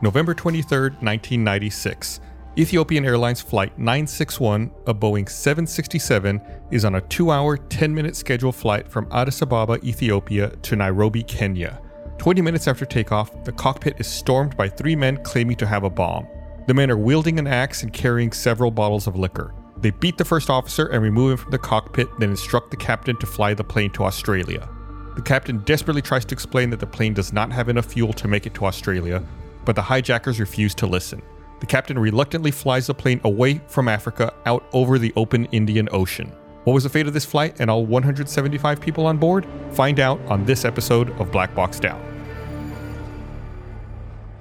November 23, 1996. Ethiopian Airlines Flight 961, a Boeing 767, is on a two hour, 10 minute scheduled flight from Addis Ababa, Ethiopia to Nairobi, Kenya. 20 minutes after takeoff, the cockpit is stormed by three men claiming to have a bomb. The men are wielding an axe and carrying several bottles of liquor. They beat the first officer and remove him from the cockpit, then instruct the captain to fly the plane to Australia. The captain desperately tries to explain that the plane does not have enough fuel to make it to Australia, but the hijackers refuse to listen. The captain reluctantly flies the plane away from Africa out over the open Indian Ocean. What was the fate of this flight and all 175 people on board? Find out on this episode of Black Box Down.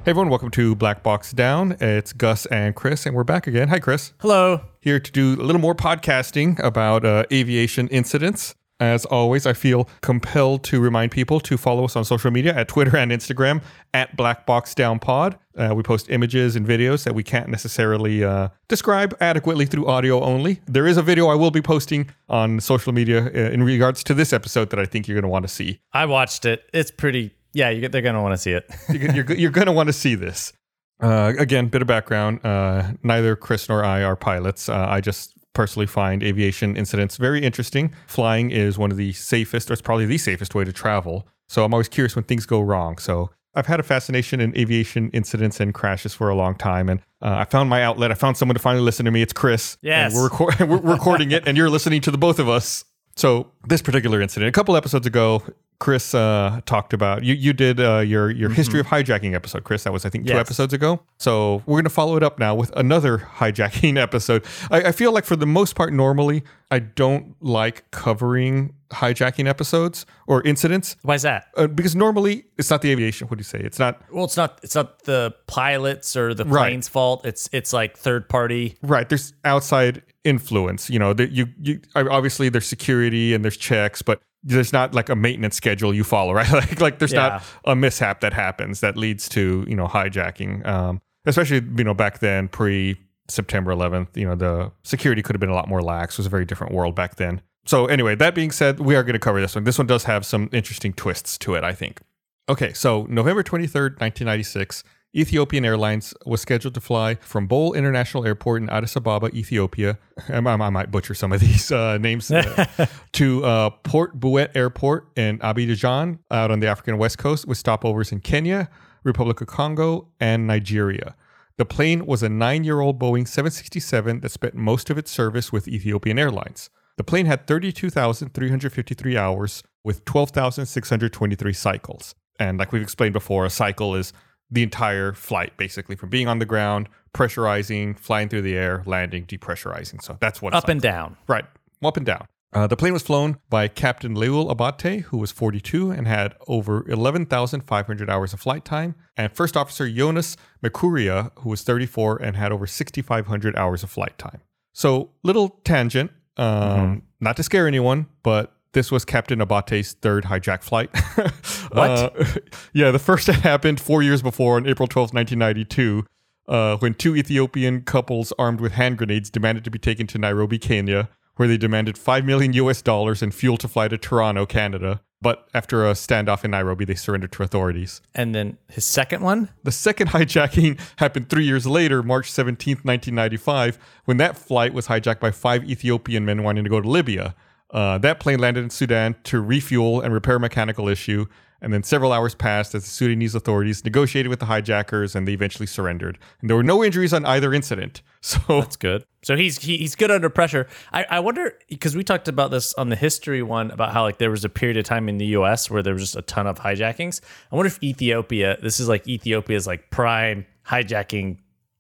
Hey everyone, welcome to Black Box Down. It's Gus and Chris, and we're back again. Hi, Chris. Hello. Here to do a little more podcasting about uh, aviation incidents. As always, I feel compelled to remind people to follow us on social media at Twitter and Instagram at Black Box Down Pod. Uh, we post images and videos that we can't necessarily uh, describe adequately through audio only. There is a video I will be posting on social media uh, in regards to this episode that I think you're going to want to see. I watched it. It's pretty. Yeah, you, they're gonna want to see it. you're, you're, you're going to want to see this. Uh, again, bit of background. Uh, neither Chris nor I are pilots. Uh, I just personally find aviation incidents very interesting. Flying is one of the safest, or it's probably the safest way to travel. So I'm always curious when things go wrong. So I've had a fascination in aviation incidents and crashes for a long time, and uh, I found my outlet. I found someone to finally listen to me. It's Chris. Yes. And we're, record- we're recording it, and you're listening to the both of us. So this particular incident, a couple episodes ago, Chris uh, talked about you. You did uh, your your history of hijacking episode, Chris. That was I think two Yes. episodes ago. So we're going to follow it up now with another hijacking episode. I, I feel like for the most part, normally I don't like covering hijacking episodes or incidents Why is that? uh, because normally it's not the aviation. What do you say? It's not Well, it's not. It's not the pilots or the Right. plane's fault. It's it's like third party. Right. There's outside influence. You know, that you you obviously there's security and there's checks, but there's not like a maintenance schedule you follow, right? like like there's Yeah. not a mishap that happens that leads to you know hijacking. Um, especially you know back then pre September 11th, you know the security could have been a lot more lax. It was a very different world back then. So anyway, that being said, we are going to cover this one. This one does have some interesting twists to it, I think. Okay, so November 23rd, 1996, Ethiopian Airlines was scheduled to fly from Bole International Airport in Addis Ababa, Ethiopia. I, I- I might butcher some of these uh, names. uh, to uh, Port Bouet Airport in Abidjan out on the African west coast with stopovers in Kenya, Republic of Congo, and Nigeria. The plane was a nine year old Boeing 767 that spent most of its service with Ethiopian Airlines. The plane had 32,353 hours with 12,623 cycles. And like we've explained before, a cycle is the entire flight, basically, from being on the ground, pressurizing, flying through the air, landing, depressurizing. So that's what Up and down. Right, up and down. Uh, the plane was flown by Captain Leul Abate, who was 42 and had over 11,500 hours of flight time, and First Officer Jonas Mekuria, who was 34 and had over 6,500 hours of flight time. So, little tangent, um, not to scare anyone, but this was Captain Abate's third hijack flight. What? Uh, yeah, the first had happened four years before on April 12th, 1992 uh, when two Ethiopian couples armed with hand grenades demanded to be taken to Nairobi, Kenya, where they demanded 5 million US dollars and fuel to fly to Toronto, Canada. But after a standoff in Nairobi, they surrendered to authorities. And then his second one. The second hijacking happened three years later, March 17th, 1995, when that flight was hijacked by five Ethiopian men wanting to go to Libya. Uh, that plane landed in Sudan to refuel and repair a mechanical issue. And then several hours passed as the Sudanese authorities negotiated with the hijackers and they eventually surrendered. And there were no injuries on either incident. So, That's good. So he's he, he's good under pressure. I, I wonder because we talked about this on the history one about how like there was a period of time in the U.S. where there was just a ton of hijackings. I wonder if Ethiopia. This is like Ethiopia's like prime hijacking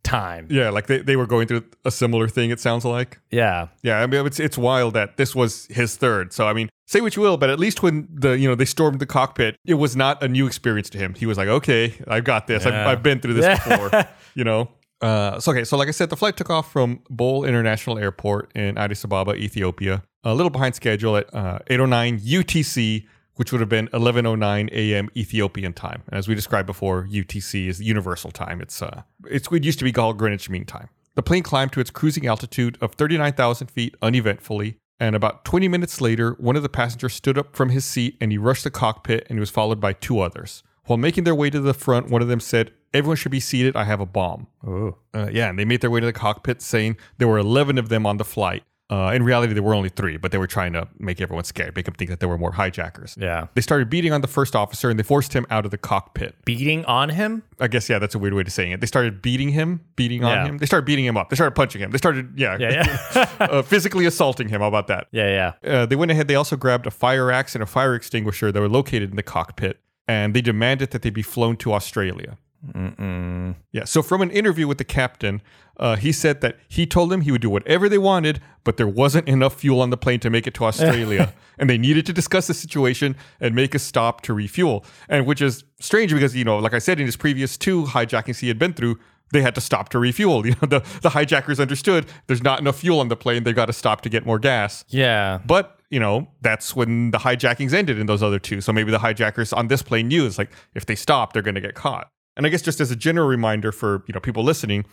time. yeah, like they, they were going through a similar thing, it sounds like. Yeah. Yeah, I mean it's it's wild that this was his third. So I mean, say what you will, but at least when the you know they stormed the cockpit, it was not a new experience to him. He was like, okay, I've got this. I've, I've been through this Yeah. before. You know. Uh, so okay, so like I said, the flight took off from Bole International Airport in Addis Ababa, Ethiopia, a little behind schedule at uh, 8:09 UTC, which would have been 11:09 a.m. Ethiopian time. And as we described before, UTC is Universal Time. It's uh, it's it used to be called Greenwich Mean Time. The plane climbed to its cruising altitude of 39,000 feet uneventfully, and about 20 minutes later, one of the passengers stood up from his seat and he rushed the cockpit and he was followed by two others. While making their way to the front, one of them said, everyone should be seated. I have a bomb. Ooh. Uh, yeah, and they made their way to the cockpit saying there were 11 of them on the flight. Uh, in reality, there were only three, but they were trying to make everyone scared, make them think that there were more hijackers. Yeah. They started beating on the first officer and they forced him out of the cockpit. Beating on him? I guess, yeah, that's a weird way to saying it. They started beating him, beating Yeah. on him. They started beating him up. They started punching him. They started, yeah, Yeah, yeah. uh, physically assaulting him. How about that? yeah, yeah. Uh, they went ahead. They also grabbed a fire axe and a fire extinguisher that were located in the cockpit, and they demanded that they be flown to Australia. Mm-mm. Yeah. So from an interview with the captain, uh, he said that he told them he would do whatever they wanted, but there wasn't enough fuel on the plane to make it to Australia, and they needed to discuss the situation and make a stop to refuel. And which is strange because you know, like I said in his previous two hijackings he had been through. They had to stop to refuel. You know, the, the hijackers understood there's not enough fuel on the plane. They got to stop to get more gas. Yeah. But, you know, that's when the hijackings ended in those other two. So maybe the hijackers on this plane knew it's like if they stop, they're going to get caught. And I guess just as a general reminder for, you know, people listening,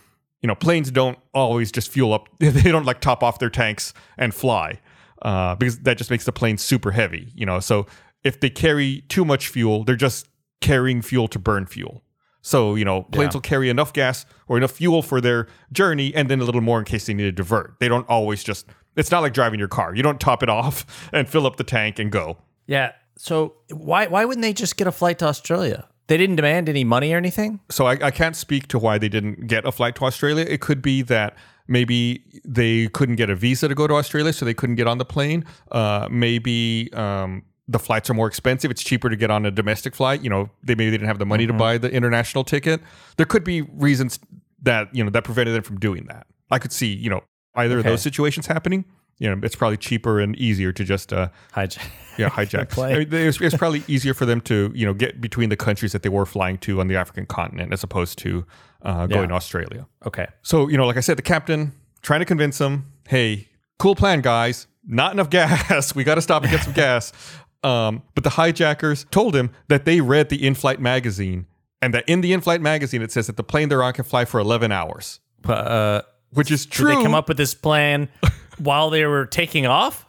you know, planes don't always just fuel up. They don't like top off their tanks and fly uh, because that just makes the plane super heavy, you know. So if they carry too much fuel, they're just carrying fuel to burn fuel. So, you know, planes Yeah. will carry enough gas or enough fuel for their journey and then a little more in case they need to divert. They don't always just, it's not like driving your car. You don't top it off and fill up the tank and go. Yeah. So why why wouldn't they just get a flight to Australia? They didn't demand any money or anything? So I, I can't speak to why they didn't get a flight to Australia. It could be that maybe they couldn't get a visa to go to Australia, so they couldn't get on the plane. Uh, maybe um, the flights are more expensive. It's cheaper to get on a domestic flight. You know, they maybe they didn't have the money to buy the international ticket. There could be reasons that you know that prevented them from doing that. I could see you know either of those situations happening. You know, it's probably cheaper and easier to just uh, Hijack. yeah, hijack. plane. I mean, it's, it's probably easier for them to, you know, get between the countries that they were flying to on the African continent as opposed to uh, going Yeah. to Australia. Okay. So, you know, like I said, the captain trying to convince them, hey, cool plan, guys. Not enough gas. we got to stop and get some gas. Um, but the hijackers told him that they read the in-flight magazine and that in the in-flight magazine it says that the plane they're on can fly for 11 hours, uh which is did true. they come up with this plan while they were taking off?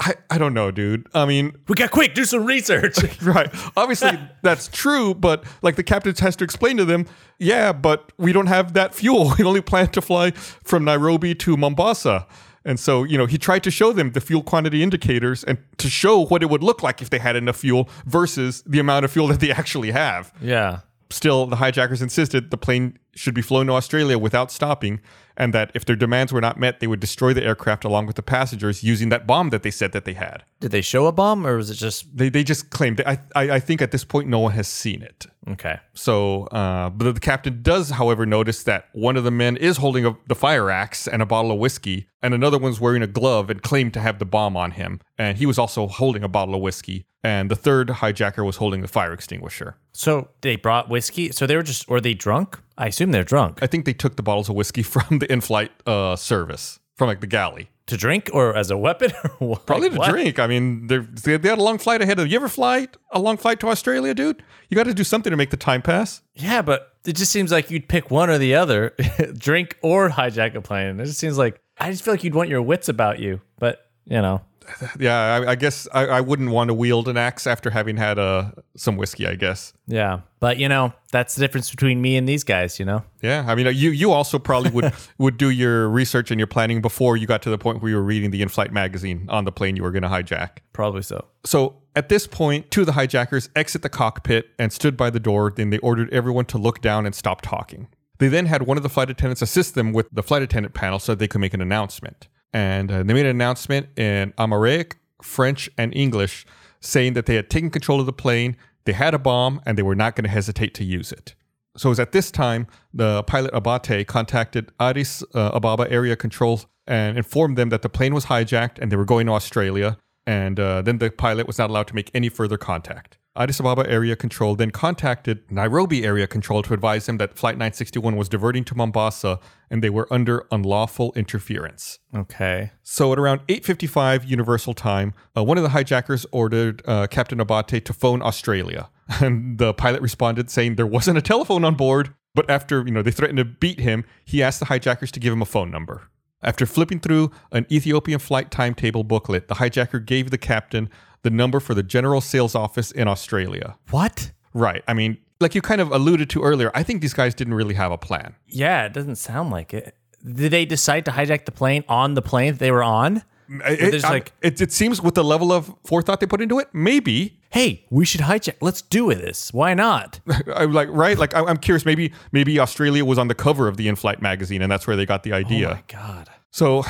I, I don't know, dude. I mean, We got quick, do some research. right. Obviously, that's true, but like the captain has to explain to them, yeah, but we don't have that fuel. We only plan to fly from Nairobi to Mombasa. And so, you know, he tried to show them the fuel quantity indicators and to show what it would look like if they had enough fuel versus the amount of fuel that they actually have. yeah. Still, the hijackers insisted the plane should be flown to Australia without stopping, and that if their demands were not met, they would destroy the aircraft along with the passengers using that bomb that they said that they had. Did they show a bomb or was it just They, they just claimed. I, I, I think at this point, no one has seen it. okay? So, uh, but the captain does, however, notice that one of the men is holding a, the fire axe and a bottle of whiskey, and another one's wearing a glove and claimed to have the bomb on him. And he was also holding a bottle of whiskey. And the third hijacker was holding the fire extinguisher. So they brought whiskey. So they were just were they drunk? I assume they're drunk. I think they took the bottles of whiskey from the in-flight uh, service, from like the galley. To drink or as a weapon or what? Probably to what? drink. I mean, they're, they they had a long flight ahead of. You ever fly a long flight to Australia, dude? You got to do something to make the time pass. Yeah, but it just seems like you'd pick one or the other, drink or hijack a plane. It just seems like I just feel like you'd want your wits about you. But you know, Yeah, I, I guess I, I wouldn't want to wield an axe after having had uh, some whiskey. I guess. yeah. But you know, that's the difference between me and these guys. You know. Yeah, I mean, you you also probably would would do your research and your planning before you got to the point where you were reading the in-flight magazine on the plane you were going to hijack. Probably so. So at this point, two of the hijackers exit the cockpit and stood by the door. Then they ordered everyone to look down and stop talking. They then had one of the flight attendants assist them with the flight attendant panel so they could make an announcement. And uh, they made an announcement in Amharic, French, and English saying that they had taken control of the plane, they had a bomb, and they were not going to hesitate to use it. So it was at this time the pilot Abate contacted Addis uh, Ababa area controls and informed them that the plane was hijacked and they were going to Australia. And uh, then the pilot was not allowed to make any further contact. Addis Ababa area control then contacted Nairobi area control to advise them that Flight 961 was diverting to Mombasa and they were under unlawful interference. Okay. So at around 8:55 Universal Time, uh, one of the hijackers ordered uh, Captain Abate to phone Australia, and the pilot responded saying there wasn't a telephone on board. But after you know they threatened to beat him, he asked the hijackers to give him a phone number. After flipping through an Ethiopian flight timetable booklet, the hijacker gave the captain the number for the general sales office in Australia. What? Right. I mean, like you kind of alluded to earlier, I think these guys didn't really have a plan. Yeah, it doesn't sound like it. Did they decide to hijack the plane on the plane that they were on? It, like- it, it seems with the level of forethought they put into it, maybe. Hey, we should hijack. Let's do this. Why not? I'm like, right? Like, I'm curious. Maybe, maybe Australia was on the cover of the in-flight magazine, and that's where they got the idea. Oh my god. So,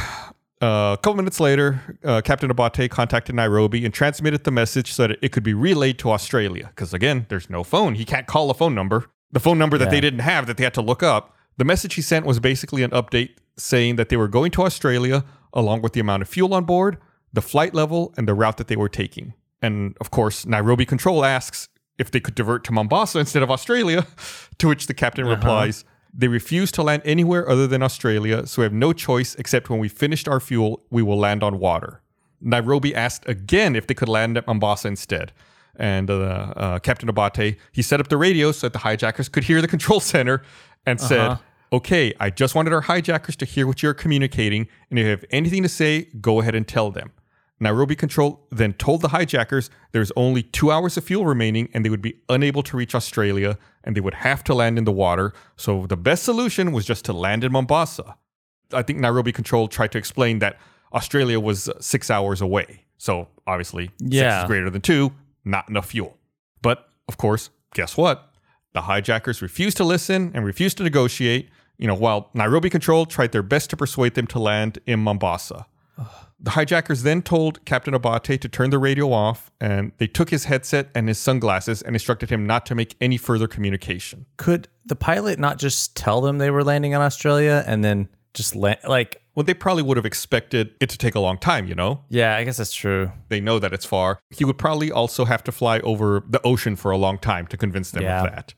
uh, a couple minutes later, uh, Captain Abate contacted Nairobi and transmitted the message so that it could be relayed to Australia. Because again, there's no phone. He can't call a phone number, the phone number that they didn't have that they had to look up. The message he sent was basically an update saying that they were going to Australia along with the amount of fuel on board, the flight level, and the route that they were taking. And of course, Nairobi Control asks if they could divert to Mombasa instead of Australia, to which the captain replies, they refuse to land anywhere other than Australia, so we have no choice except when we finished our fuel, we will land on water. Nairobi asked again if they could land at Mombasa instead. And uh, uh, Captain Abate, he set up the radio so that the hijackers could hear the control center and said, Okay, I just wanted our hijackers to hear what you're communicating, and if you have anything to say, go ahead and tell them. Nairobi Control then told the hijackers there's only two hours of fuel remaining and they would be unable to reach Australia and they would have to land in the water. So the best solution was just to land in Mombasa. I think Nairobi Control tried to explain that Australia was six hours away. So obviously, six is greater than two, not enough fuel. But of course, guess what? The hijackers refused to listen and refused to negotiate, you know, while Nairobi Control tried their best to persuade them to land in Mombasa. The hijackers then told Captain Abate to turn the radio off, and they took his headset and his sunglasses and instructed him not to make any further communication. Could the pilot not just tell them they were landing on Australia and then just land? Like, Well, they probably would have expected it to take a long time, you know? yeah, I guess that's true. They know that it's far. He would probably also have to fly over the ocean for a long time to convince them Yeah. of that.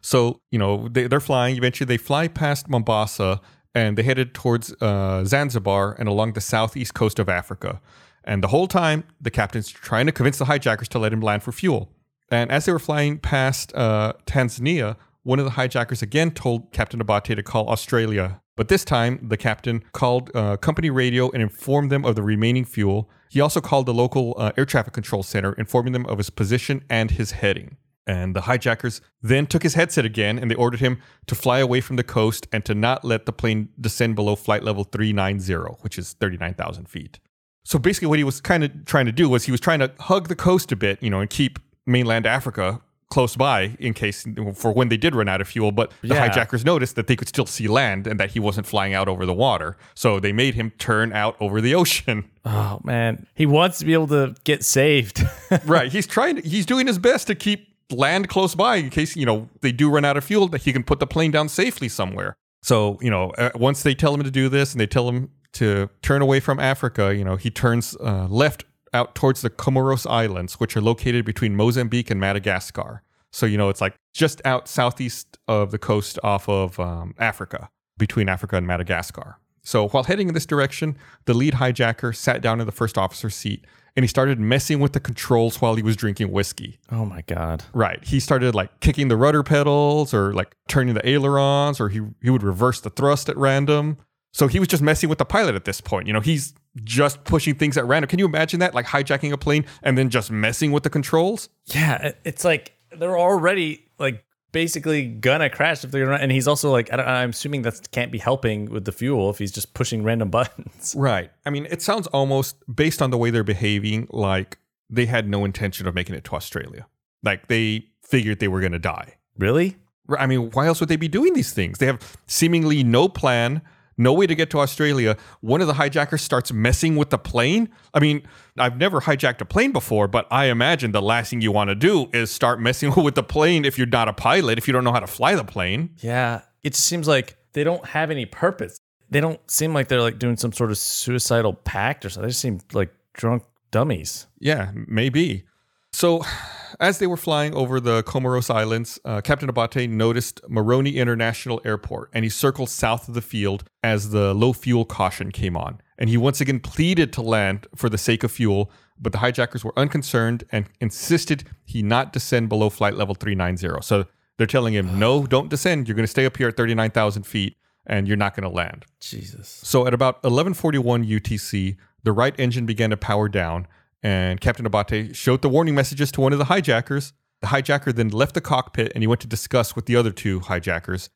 So, you know, they, they're flying. Eventually, they fly past Mombasa and they headed towards uh, Zanzibar and along the southeast coast of Africa. And the whole time, the captain's trying to convince the hijackers to let him land for fuel. And as they were flying past uh, Tanzania, one of the hijackers again told Captain Abate to call Australia. But this time, the captain called uh, company radio and informed them of the remaining fuel. He also called the local uh, air traffic control center, informing them of his position and his heading. And the hijackers then took his headset again and they ordered him to fly away from the coast and to not let the plane descend below flight level 390, which is 39,000 feet. So basically, what he was kind of trying to do was he was trying to hug the coast a bit, you know, and keep mainland Africa close by in case for when they did run out of fuel. But the Yeah. hijackers noticed that they could still see land and that he wasn't flying out over the water. So they made him turn out over the ocean. Oh man, he wants to be able to get saved. right. He's trying to, he's doing his best to keep land close by in case, you know, they do run out of fuel, that he can put the plane down safely somewhere. So, you know, uh, once they tell him to do this and they tell him to turn away from Africa, you know, he turns uh, left out towards the Comoros Islands, which are located between Mozambique and Madagascar. So, you know, it's like just out southeast of the coast off of um, Africa, between Africa and Madagascar. So, while heading in this direction, the lead hijacker sat down in the first officer's seat and he started messing with the controls while he was drinking whiskey. oh my god. Right. He started like kicking the rudder pedals or like turning the ailerons or he he would reverse the thrust at random. So he was just messing with the pilot at this point. You know, he's just pushing things at random. Can you imagine that? Like hijacking a plane and then just messing with the controls? Yeah, it's like they're already like basically gonna crash if they're gonna. And he's also like, I don't, I'm assuming that can't be helping with the fuel if he's just pushing random buttons. Right. I mean, it sounds almost based on the way they're behaving like they had no intention of making it to Australia. Like they figured they were to die. Really? I mean, why else would they be doing these things? They have seemingly no plan, no way to get to Australia. One of the hijackers starts messing with the plane. I mean, I've never hijacked a plane before, but I imagine the last thing you want to do is start messing with the plane if you're not a pilot, if you don't know how to fly the plane. Yeah. It just seems like they don't have any purpose. They don't seem like they're like doing some sort of suicidal pact or something. They just seem like drunk dummies. Yeah, maybe. So, as they were flying over the Comoros Islands, uh, Captain Abate noticed Moroni International Airport and he circled south of the field as the low fuel caution came on. And he once again pleaded to land for the sake of fuel, but the hijackers were unconcerned and insisted he not descend below flight level 390. So, they're telling him, no, don't descend. You're going to stay up here at 39,000 feet and you're not going to land. Jesus. So at about 11:41 UTC, the right engine began to power down, and Captain Abate showed the warning messages to one of the hijackers. The hijacker then left the cockpit and he went to discuss with the other two hijackers.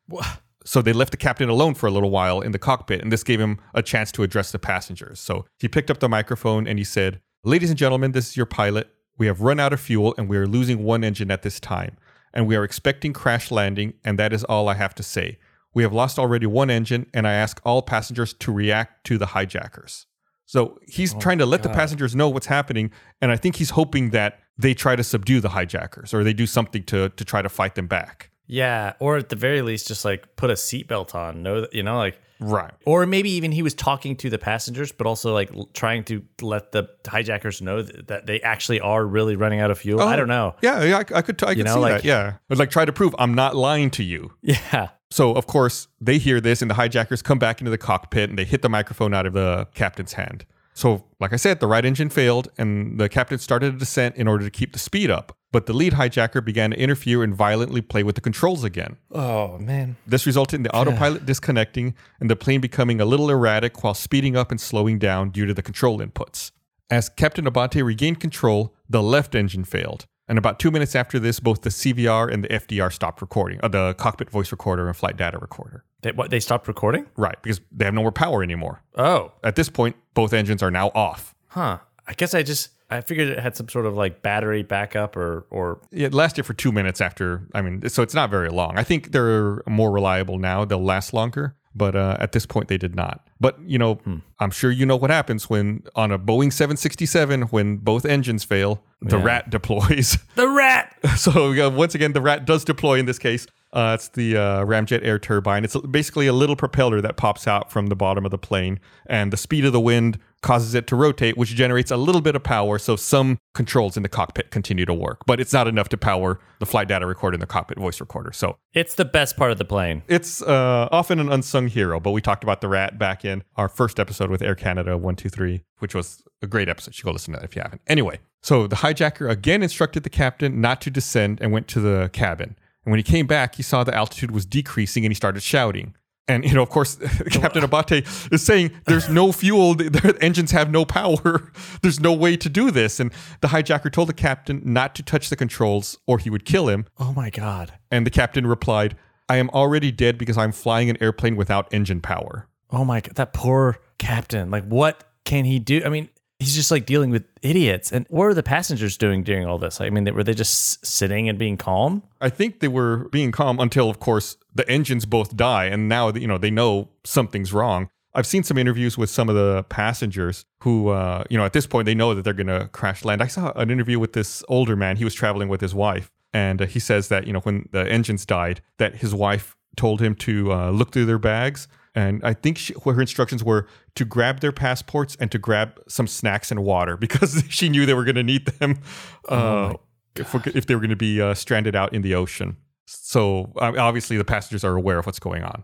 So they left the captain alone for a little while in the cockpit, and this gave him a chance to address the passengers. So he picked up the microphone and he said, Ladies and gentlemen, this is your pilot. We have run out of fuel and we are losing one engine at this time. And we are expecting crash landing, and that is all I have to say. We have lost already one engine, and I ask all passengers to react to the hijackers. So he's oh trying to let the passengers know what's happening, and I think he's hoping that they try to subdue the hijackers or they do something to to try to fight them back. Yeah, or at the very least, just like put a seatbelt on. Know that you know, like, Right. or maybe even he was talking to the passengers, but also like l- trying to let the hijackers know that, that they actually are really running out of fuel. I oh, don't know. Yeah, yeah, I, I could, I could know, see like- that. Yeah, I'd like try to prove I'm not lying to you. Yeah, So of course they hear this, and the hijackers come back into the cockpit, and they hit the microphone out of the captain's hand. So, like I said, the right engine failed, and the captain started a descent in order to keep the speed up. But the lead hijacker began to interfere and violently play with the controls again. Oh man. This resulted in the autopilot disconnecting and the plane becoming a little erratic while speeding up and slowing down due to the control inputs. As Captain Abate regained control, the left engine failed. And about two minutes after this, both the CVR and the FDR stopped recording, uh, the cockpit voice recorder and flight data recorder. They, what, they stopped recording? Right, because they have no more power anymore. Oh, At this point, both engines are now off. huh. I guess I just I figured it had some sort of like battery backup or or It lasted for two minutes after, I mean, so it's not very long. I think they're more reliable now, they'll last longer. But uh, at this point, they did not. But, you know, I'm sure you know what happens when on a Boeing 767, when both engines fail, the Yeah. rat deploys. the rat. so uh, once again, the rat does deploy in this case. Uh, it's the uh, ramjet air turbine. It's basically a little propeller that pops out from the bottom of the plane, and the speed of the wind causes it to rotate, which generates a little bit of power. So some controls in the cockpit continue to work, but it's not enough to power the flight data recorder and the cockpit voice recorder. So It's the best part of the plane. it's uh, often an unsung hero, but we talked about the rat back in our first episode with Air Canada 123, which was a great episode. You should go listen to that if you haven't. Anyway, so the hijacker again instructed the captain not to descend and went to the cabin. And when he came back, he saw the altitude was decreasing and he started shouting. And, you know, of course, Captain Abate is saying there's no fuel, the- the engines have no power, there's no way to do this. And the hijacker told the captain not to touch the controls or he would kill him. Oh my god. And the captain replied, I am already dead because I'm flying an airplane without engine power. Oh my god. That poor captain. Like what can he do? I mean, he's just like dealing with idiots. And what were the passengers doing during all this? I mean, were they just sitting and being calm? I think they were being calm until, of course, the engines both die, and now you know they know something's wrong. I've seen some interviews with some of the passengers who, uh, you know, at this point they know that they're going to crash land. I saw an interview with this older man. He was traveling with his wife, and uh, he says that you know when the engines died, that his wife told him to uh, look through their bags, and I think she, her instructions were to grab their passports and to grab some snacks and water because she knew they were going to need them. Uh, if, if they were going to be uh, stranded out in the ocean. So uh, obviously, the passengers are aware of what's going on.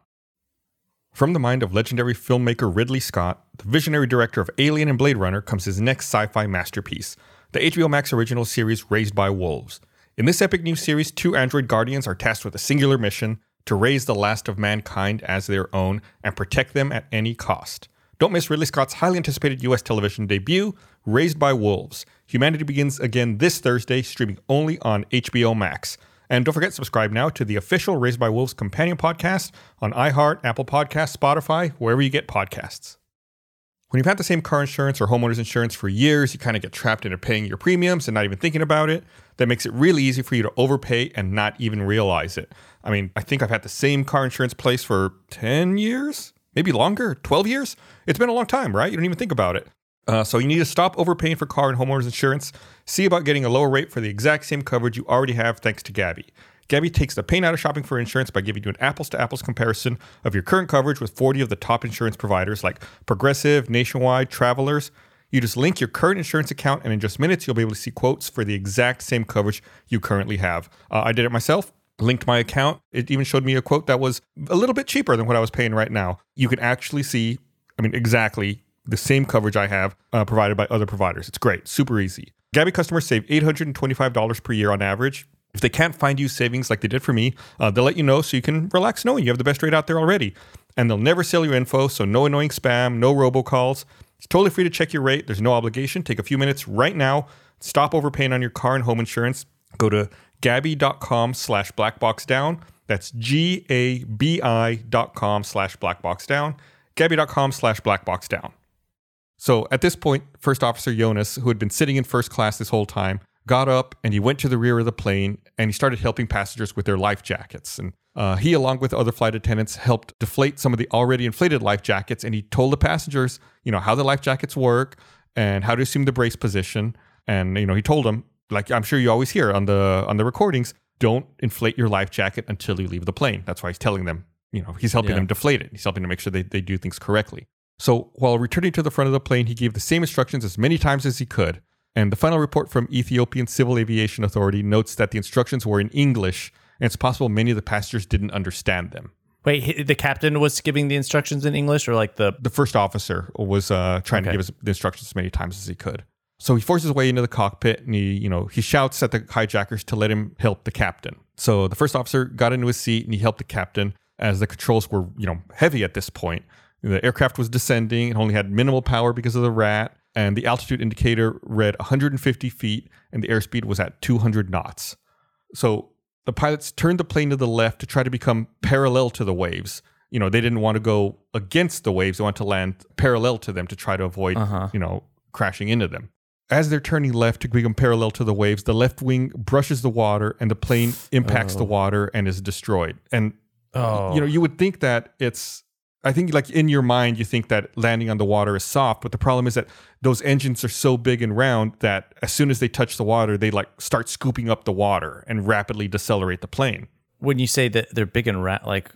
From the mind of legendary filmmaker Ridley Scott, the visionary director of Alien and Blade Runner, comes his next sci fi masterpiece, the HBO Max original series Raised by Wolves. In this epic new series, two android guardians are tasked with a singular mission to raise the last of mankind as their own and protect them at any cost. Don't miss Ridley Scott's highly anticipated US television debut, Raised by Wolves. Humanity begins again this Thursday, streaming only on HBO Max. And don't forget, subscribe now to the official Raised by Wolves companion podcast on iHeart, Apple Podcasts, Spotify, wherever you get podcasts. When you've had the same car insurance or homeowners insurance for years, you kind of get trapped into paying your premiums and not even thinking about it. That makes it really easy for you to overpay and not even realize it. I mean, I think I've had the same car insurance place for 10 years, maybe longer, 12 years. It's been a long time, right? You don't even think about it. Uh, so you need to stop overpaying for car and homeowners insurance. See about getting a lower rate for the exact same coverage you already have thanks to Gabi. Gabi takes the pain out of shopping for insurance by giving you an apples to apples comparison of your current coverage with 40 of the top insurance providers like Progressive, Nationwide, Travelers. You just link your current insurance account, and in just minutes, you'll be able to see quotes for the exact same coverage you currently have. Uh, I did it myself. Linked my account. It even showed me a quote that was a little bit cheaper than what I was paying right now. You can actually see, I mean, exactly the same coverage I have uh, provided by other providers. It's great, super easy. Gabi customers save $825 per year on average. If they can't find you savings like they did for me, uh, they'll let you know so you can relax knowing you have the best rate out there already. And they'll never sell your info, so no annoying spam, no robocalls. It's totally free to check your rate. There's no obligation. Take a few minutes right now. Stop overpaying on your car and home insurance. Go to gabi.com slash blackboxdown. That's G A B I dot com slash blackboxdown. Gabi.com slash blackboxdown. So at this point, First Officer Jonas, who had been sitting in first class this whole time, got up and he went to the rear of the plane and he started helping passengers with their life jackets. And uh, he, along with other flight attendants, helped deflate some of the already inflated life jackets. And he told the passengers, you know, how the life jackets work and how to assume the brace position. And you know, he told them, like I'm sure you always hear on the on the recordings, don't inflate your life jacket until you leave the plane. That's why he's telling them, you know, he's helping Yeah. them deflate it. He's helping to make sure they, they do things correctly. So while returning to the front of the plane, he gave the same instructions as many times as he could. And the final report from Ethiopian Civil Aviation Authority notes that the instructions were in English, and it's possible many of the passengers didn't understand them. Wait, the captain was giving the instructions in English, or like the The first officer was uh, trying to give us the instructions as many times as he could. So he forces his way into the cockpit and he, you know, he shouts at the hijackers to let him help the captain. So the first officer got into his seat and he helped the captain as the controls were, you know, heavy at this point. The aircraft was descending and only had minimal power because of the rat, and the altitude indicator read 150 feet and the airspeed was at 200 knots. So the pilots turned the plane to the left to try to become parallel to the waves. You know, they didn't want to go against the waves. They wanted to land parallel to them to try to avoid, Uh-huh. you know, crashing into them. As they're turning left to become parallel to the waves, the left wing brushes the water and the plane impacts the water and is destroyed. And oh, you know, you would think that it's I think like in your mind you think that landing on the water is soft, but the problem is that those engines are so big and round that as soon as they touch the water, they like start scooping up the water and rapidly decelerate the plane. when you say that they're big and rat, like,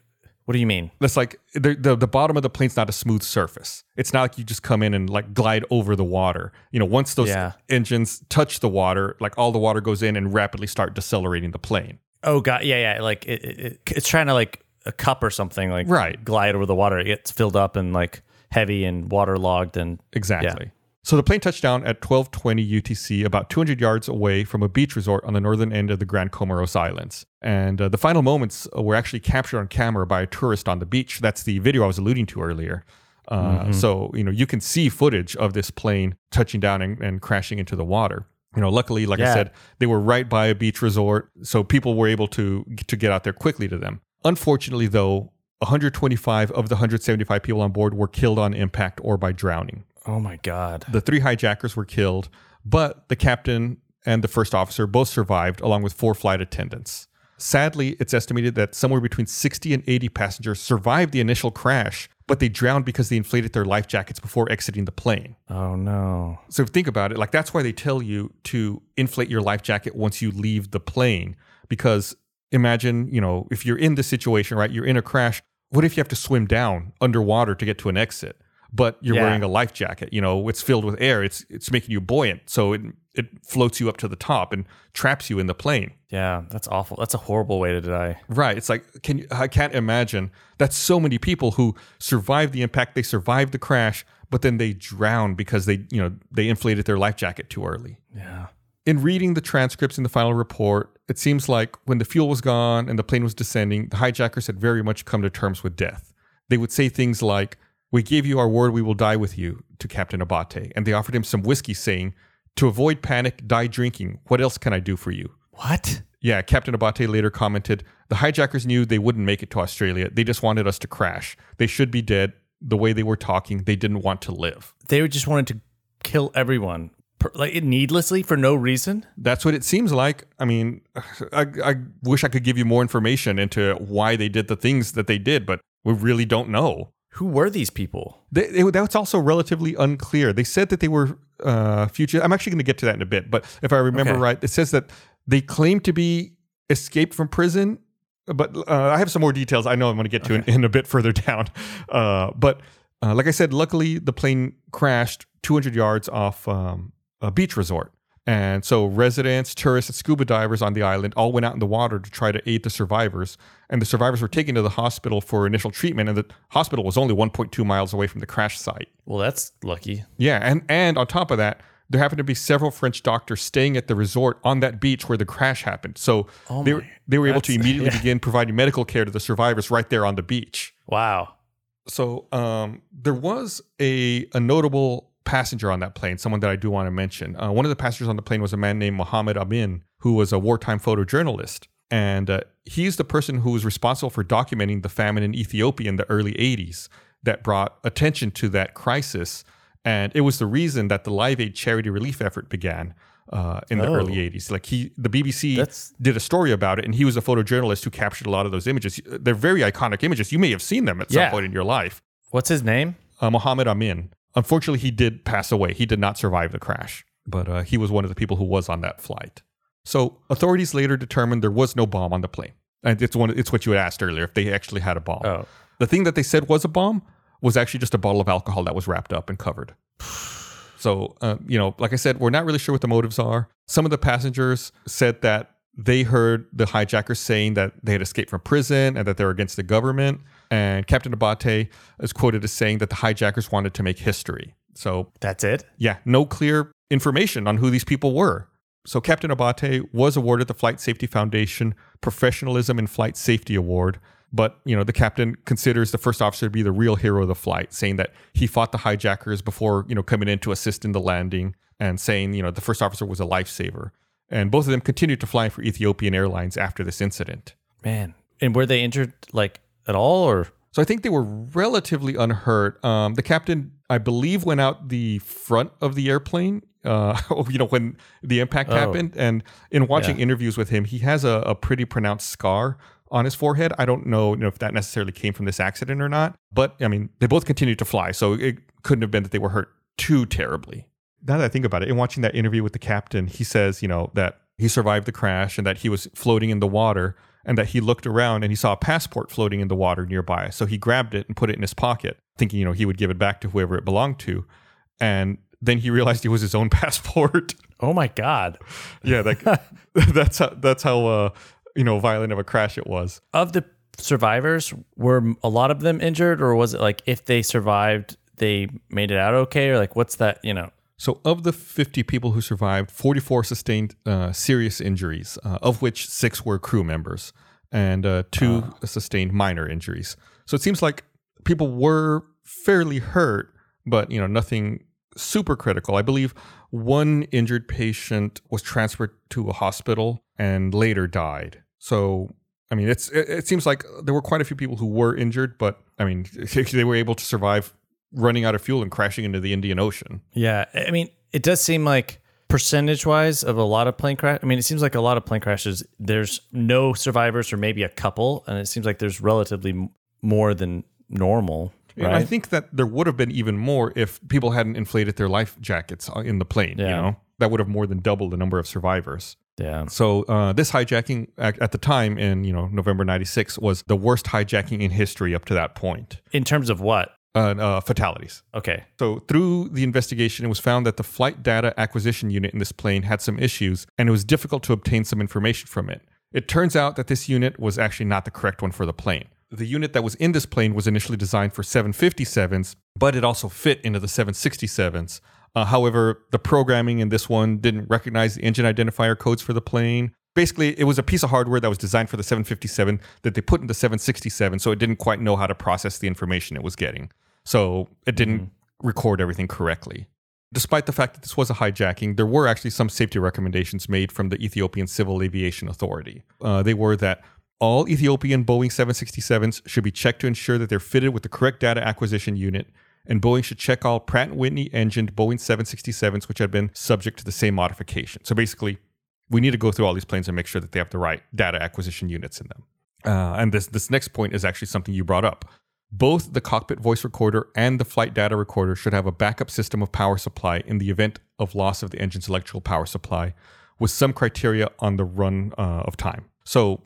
what do you mean? That's like the, the the bottom of the plane's not a smooth surface. It's not like you just come in and like glide over the water. You know, once those Yeah. engines touch the water, like all the water goes in and rapidly start decelerating the plane. Oh god, yeah, yeah. Like it, it- it's trying to like a cup or something, like Right. glide over the water. It gets filled up and like heavy and waterlogged, and Exactly. So the plane touched down at 12:20 UTC, about 200 yards away from a beach resort on the northern end of the Grand Comoros Islands. And uh, the final moments uh, were actually captured on camera by a tourist on the beach. That's the video I was alluding to earlier. Uh, So you know you can see footage of this plane touching down and, and crashing into the water. You know, luckily, like I said, they were right by a beach resort, so people were able to to get out there quickly to them. Unfortunately, though, 125 of the 175 people on board were killed on impact or by drowning. oh my god, The three hijackers were killed, but the captain and the first officer both survived, along with four flight attendants. Sadly, it's estimated that somewhere between 60 and 80 passengers survived the initial crash, but they drowned because they inflated their life jackets before exiting the plane. oh no, So think about it, like that's why they tell you to inflate your life jacket once you leave the plane. Because imagine, you know, if you're in this situation, right? You're in a crash. What if you have to swim down underwater to get to an exit? But you're Yeah. wearing a life jacket. You know, it's filled with air. It's it's making you buoyant, so it it floats you up to the top and traps you in the plane. yeah, that's awful. That's a horrible way to die. Right. It's like can you, I can't imagine that's so many people who survived the impact, they survived the crash, but then they drowned because they, you know, they inflated their life jacket too early. Yeah, In reading the transcripts in the final report, it seems like when the fuel was gone and the plane was descending, the hijackers had very much come to terms with death. They would say things like, We gave you our word we will die with you to Captain Abate. And they offered him some whiskey, saying, To avoid panic, die drinking. What else can I do for you? what? Yeah, Captain Abate later commented, The hijackers knew they wouldn't make it to Australia. They just wanted us to crash. They should be dead. The way they were talking, they didn't want to live. They just wanted to kill everyone, like needlessly for no reason. That's what it seems like. I mean, I, I wish I could give you more information into why they did the things that they did, but we really don't know. Who were these people? They, they, that's also relatively unclear. They said that they were uh, future. I'm actually going to get to that in a bit, but if I remember Okay. right, it says that they claim to be escaped from prison. But uh, I have some more details. I know I'm going to get to in, in a bit further down. Uh, but uh, like I said, luckily the plane crashed 200 yards off um, a beach resort. And so residents, tourists, and scuba divers on the island all went out in the water to try to aid the survivors. And the survivors were taken to the hospital for initial treatment. And the hospital was only 1.2 miles away from the crash site. Well, that's lucky. Yeah, and and on top of that, there happened to be several French doctors staying at the resort on that beach where the crash happened. So Oh they my- were they were able to immediately yeah. begin providing medical care to the survivors right there on the beach. Wow. So um, there was a a notable passenger on that plane, someone that I do want to mention. Uh, one of the passengers on the plane was a man named Mohammed Amin, who was a wartime photojournalist. And uh, he's the person who was responsible for documenting the famine in Ethiopia in the early 80s that brought attention to that crisis. And it was the reason that the Live Aid charity relief effort began uh, in the Oh. early 80s. Like he, the BBC That's- did a story about it, and he was a photojournalist who captured a lot of those images. They're very iconic images. You may have seen them at some point in your life. What's his name? Uh, Mohammed Amin. Unfortunately, he did pass away. He did not survive the crash, but uh, he was one of the people who was on that flight. So authorities later determined there was no bomb on the plane, and it's one. It's what you had asked earlier if they actually had a bomb. Oh. The thing that they said was a bomb was actually just a bottle of alcohol that was wrapped up and covered. So, uh, you know, like I said, we're not really sure what the motives are. Some of the passengers said that they heard the hijackers saying that they had escaped from prison and that they were against the government. And Captain Abate is quoted as saying that the hijackers wanted to make history. So, That's it. yeah, no clear information on who these people were. So Captain Abate was awarded the Flight Safety Foundation Professionalism in Flight Safety Award, but you know the captain considers the first officer to be the real hero of the flight, saying that he fought the hijackers before you know coming in to assist in the landing, and saying you know the first officer was a lifesaver. And both of them continued to fly for Ethiopian Airlines after this incident. Man. And were they injured like at all or So I think they were relatively unhurt. Um, the captain, I believe, went out the front of the airplane. Uh, you know when the impact Oh. happened, and in watching Yeah. interviews with him, he has a, a pretty pronounced scar on his forehead. I don't know, you know if that necessarily came from this accident or not, but I mean they both continued to fly, so it couldn't have been that they were hurt too terribly. Now that I think about it, in watching that interview with the captain, he says, you know, that he survived the crash and that he was floating in the water and that he looked around and he saw a passport floating in the water nearby. So he grabbed it and put it in his pocket, thinking, you know, he would give it back to whoever it belonged to. And then he realized it was his own passport. Oh my god. yeah, that, that's how that's how uh, you know violent of a crash it was. Of the survivors, were a lot of them injured or was it like if they survived they made it out okay or like what's that, you know? So, of the 50 people who survived, 44 sustained uh, serious injuries, uh, of which six were crew members, and uh, two sustained minor injuries. So, it seems like people were fairly hurt, but you know nothing super critical. I believe one injured patient was transferred to a hospital and later died. So, I mean, it's it, it seems like there were quite a few people who were injured, but I mean, they were able to survive running out of fuel and crashing into the Indian Ocean. Yeah, I mean, it does seem like percentage wise of a lot of plane crash. I mean, it seems like a lot of plane crashes. There's no survivors, or maybe a couple, and it seems like there's relatively more than normal. And Right? I think that there would have been even more if people hadn't inflated their life jackets uh, in the plane. You Yeah. know, that would have more than doubled the number of survivors. yeah. So uh, this hijacking at, at the time in you know November '96 was the worst hijacking in history up to that point. In terms of what? Uh, uh, fatalities. Okay. So through the investigation, it was found that the flight data acquisition unit in this plane had some issues, and it was difficult to obtain some information from it. It turns out that this unit was actually not the correct one for the plane. The unit that was in this plane was initially designed for 757s, but it also fit into the 767s. Uh, however, the programming in this one didn't recognize the engine identifier codes for the plane. Basically, it was a piece of hardware that was designed for the 757 that they put in the 767, so it didn't quite know how to process the information it was getting. So it didn't record everything correctly. Despite the fact that this was a hijacking, there were actually some safety recommendations made from the Ethiopian Civil Aviation Authority. Uh, they were that all Ethiopian Boeing 767s should be checked to ensure that they're fitted with the correct data acquisition unit, and Boeing should check all Pratt & Whitney engined Boeing 767s which had been subject to the same modification. So basically, we need to go through all these planes and make sure that they have the right data acquisition units in them. Uh, and this this next point is actually something you brought up. Both the cockpit voice recorder and the flight data recorder should have a backup system of power supply in the event of loss of the engine's electrical power supply, with some criteria on the run uh, of time. So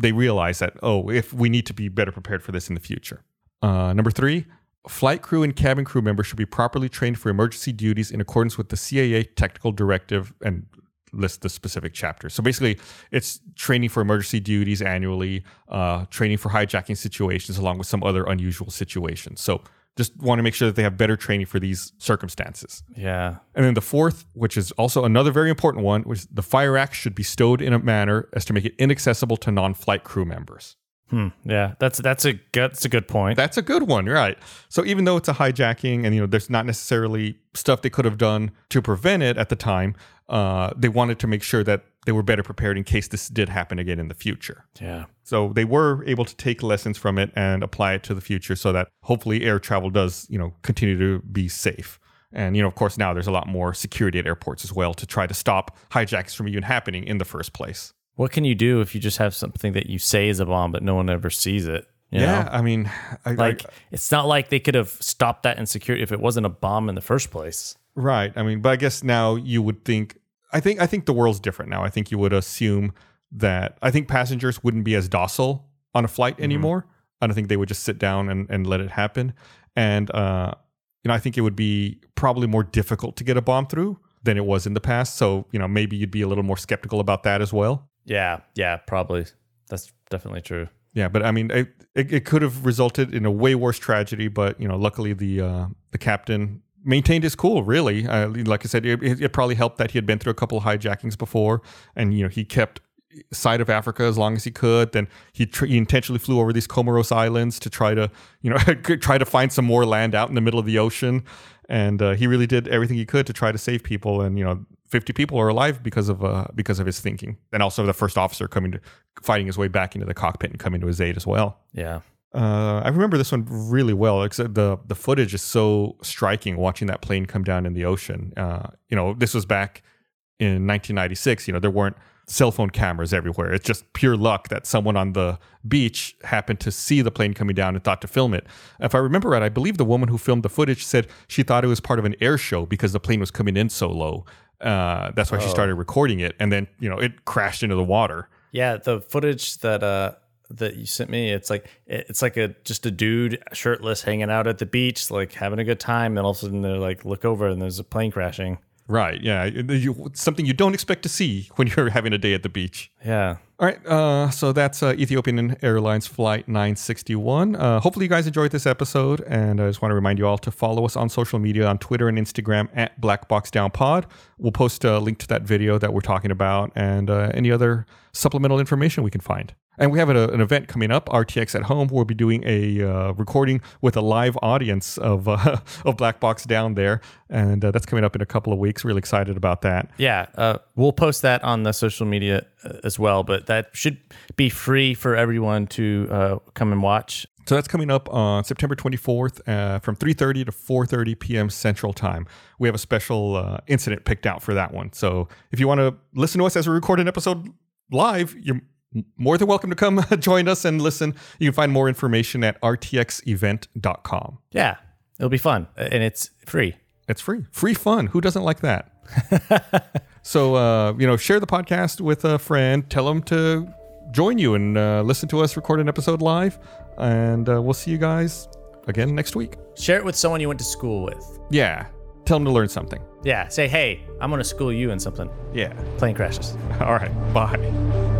they realize that oh, if we need to be better prepared for this in the future. Uh, number three, flight crew and cabin crew members should be properly trained for emergency duties in accordance with the CAA technical directive and list the specific chapters. So basically, it's training for emergency duties annually, uh, training for hijacking situations, along with some other unusual situations. So just want to make sure that they have better training for these circumstances. Yeah. And then the fourth, which is also another very important one, was the fire axe should be stowed in a manner as to make it inaccessible to non-flight crew members. Hmm. Yeah, that's that's a good, that's a good point. That's a good one, right? So even though it's a hijacking, and you know, there's not necessarily stuff they could have done to prevent it at the time, uh, they wanted to make sure that they were better prepared in case this did happen again in the future. yeah. So they were able to take lessons from it and apply it to the future, so that hopefully air travel does, you know, continue to be safe. And you know, of course, now there's a lot more security at airports as well to try to stop hijacks from even happening in the first place. What can you do if you just have something that you say is a bomb but no one ever sees it? You yeah, know? I mean, I, Like I, it's not like they could have stopped that insecurity if it wasn't a bomb in the first place. Right. I mean, but I guess now you would think I think I think the world's different now. I think you would assume that I think passengers wouldn't be as docile on a flight anymore. I don't think they would just sit down and, and let it happen. And uh, you know, I think it would be probably more difficult to get a bomb through than it was in the past. So, you know, maybe you'd be a little more skeptical about that as well. Yeah, yeah, probably. That's definitely true. Yeah, but I mean, it, it, it could have resulted in a way worse tragedy. But you know, luckily the uh, the captain maintained his cool. Really, uh, like I said, it, it probably helped that he had been through a couple of hijackings before, and you know, he kept sight of Africa as long as he could. Then he, tr- he intentionally flew over these Comoros Islands to try to you know try to find some more land out in the middle of the ocean, and uh, he really did everything he could to try to save people. And you know. 50 people are alive because of uh, because of his thinking, and also the first officer coming to fighting his way back into the cockpit and coming to his aid as well. Yeah. Uh, I remember this one really well. Except the the footage is so striking. Watching that plane come down in the ocean. Uh, you know, this was back in 1996. You know, there weren't cell phone cameras everywhere. It's just pure luck that someone on the beach happened to see the plane coming down and thought to film it. If I remember right, I believe the woman who filmed the footage said she thought it was part of an air show because the plane was coming in so low. Uh, that's why she started recording it, and then you know it crashed into the water. Yeah, the footage that uh that you sent me, it's like it's like a just a dude shirtless hanging out at the beach, like having a good time, and all of a sudden they're like look over and there's a plane crashing. Right. Yeah. You, something you don't expect to see when you're having a day at the beach. Yeah. All right. Uh, so that's uh, Ethiopian Airlines Flight 961. Uh, hopefully, you guys enjoyed this episode. And I just want to remind you all to follow us on social media on Twitter and Instagram at BlackBoxDownPod. We'll post a link to that video that we're talking about and uh, any other supplemental information we can find. And we have an, an event coming up, RTX at Home. We'll be doing a uh, recording with a live audience of uh, of Black Box down there, and uh, that's coming up in a couple of weeks. Really excited about that. Yeah, uh, we'll post that on the social media uh, as well, but that should be free for everyone to uh, come and watch. So that's coming up on September 24th uh, from 3:30 to 4:30 p.m. Central Time. We have a special uh, incident picked out for that one. So if you want to listen to us as we record an episode live, you're more than welcome to come join us and listen. You can find more information at rtxevent.com. Yeah, it'll be fun and it's free. It's free. Free fun. Who doesn't like that? so, uh, you know, share the podcast with a friend. Tell them to join you and uh, listen to us record an episode live. And uh, we'll see you guys again next week. Share it with someone you went to school with. Yeah. Tell them to learn something. Yeah, say, hey, I'm going to school you in something. Yeah. Plane crashes. All right. Bye.